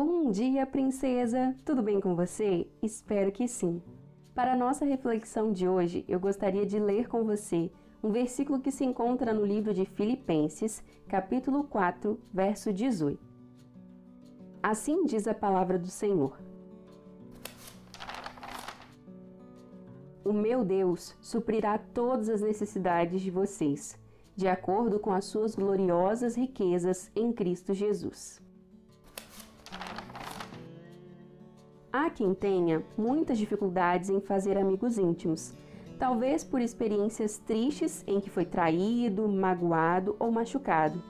Bom dia, princesa! Tudo bem com você? Espero que sim. Para a nossa reflexão de hoje, eu gostaria de ler com você um versículo que se encontra no livro de Filipenses, capítulo 4, verso 18. Assim diz a palavra do Senhor: O meu Deus suprirá todas as necessidades de vocês, de acordo com as suas gloriosas riquezas em Cristo Jesus. Há quem tenha muitas dificuldades em fazer amigos íntimos, talvez por experiências tristes em que foi traído, magoado ou machucado.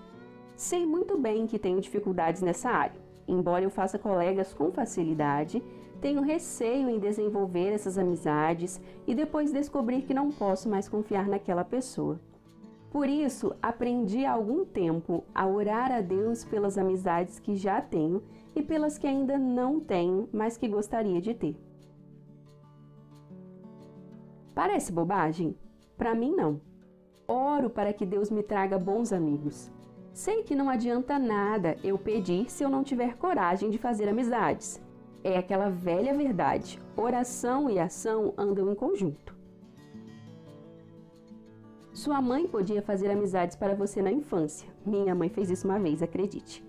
Sei muito bem que tenho dificuldades nessa área. Embora eu faça colegas com facilidade, tenho receio em desenvolver essas amizades e depois descobrir que não posso mais confiar naquela pessoa. Por isso, aprendi há algum tempo a orar a Deus pelas amizades que já tenho e pelas que ainda não tenho, mas que gostaria de ter. Parece bobagem? Para mim, não. Oro para que Deus me traga bons amigos. Sei que não adianta nada eu pedir se eu não tiver coragem de fazer amizades. É aquela velha verdade: oração e ação andam em conjunto. Sua mãe podia fazer amizades para você na infância. Minha mãe fez isso uma vez, acredite.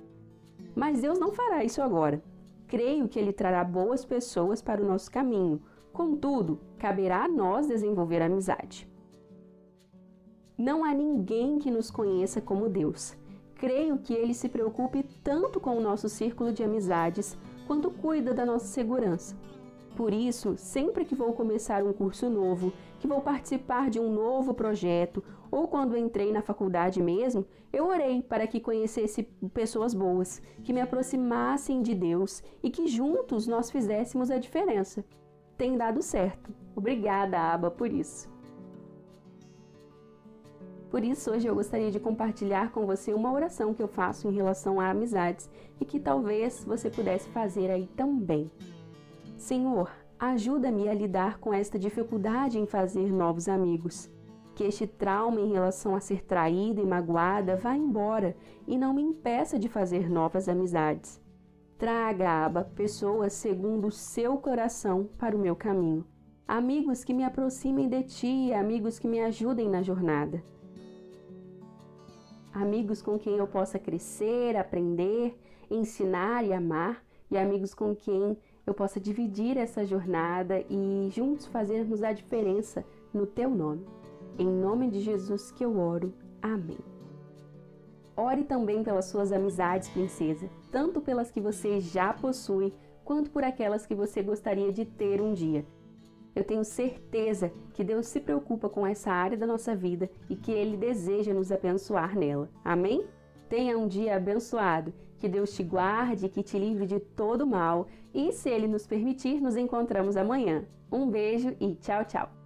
Mas Deus não fará isso agora. Creio que Ele trará boas pessoas para o nosso caminho. Contudo, caberá a nós desenvolver amizade. Não há ninguém que nos conheça como Deus. Creio que Ele se preocupe tanto com o nosso círculo de amizades quanto cuida da nossa segurança. Por isso, sempre que vou começar um curso novo, que vou participar de um novo projeto, ou quando entrei na faculdade mesmo, eu orei para que conhecesse pessoas boas, que me aproximassem de Deus e que juntos nós fizéssemos a diferença. Tem dado certo. Obrigada, Aba, por isso. Por isso, hoje eu gostaria de compartilhar com você uma oração que eu faço em relação a amizades e que talvez você pudesse fazer aí também. Senhor, ajuda-me a lidar com esta dificuldade em fazer novos amigos. Que este trauma em relação a ser traída e magoada vá embora e não me impeça de fazer novas amizades. Traga, Aba, pessoas segundo o seu coração para o meu caminho. Amigos que me aproximem de ti, amigos que me ajudem na jornada. Amigos com quem eu possa crescer, aprender, ensinar e amar, e amigos com quem eu possa dividir essa jornada e juntos fazermos a diferença no teu nome. Em nome de Jesus que eu oro. Amém. Ore também pelas suas amizades, princesa, tanto pelas que você já possui, quanto por aquelas que você gostaria de ter um dia. Eu tenho certeza que Deus se preocupa com essa área da nossa vida e que Ele deseja nos abençoar nela. Amém? Tenha um dia abençoado, que Deus te guarde, que te livre de todo mal e, se Ele nos permitir, nos encontramos amanhã. Um beijo e tchau, tchau!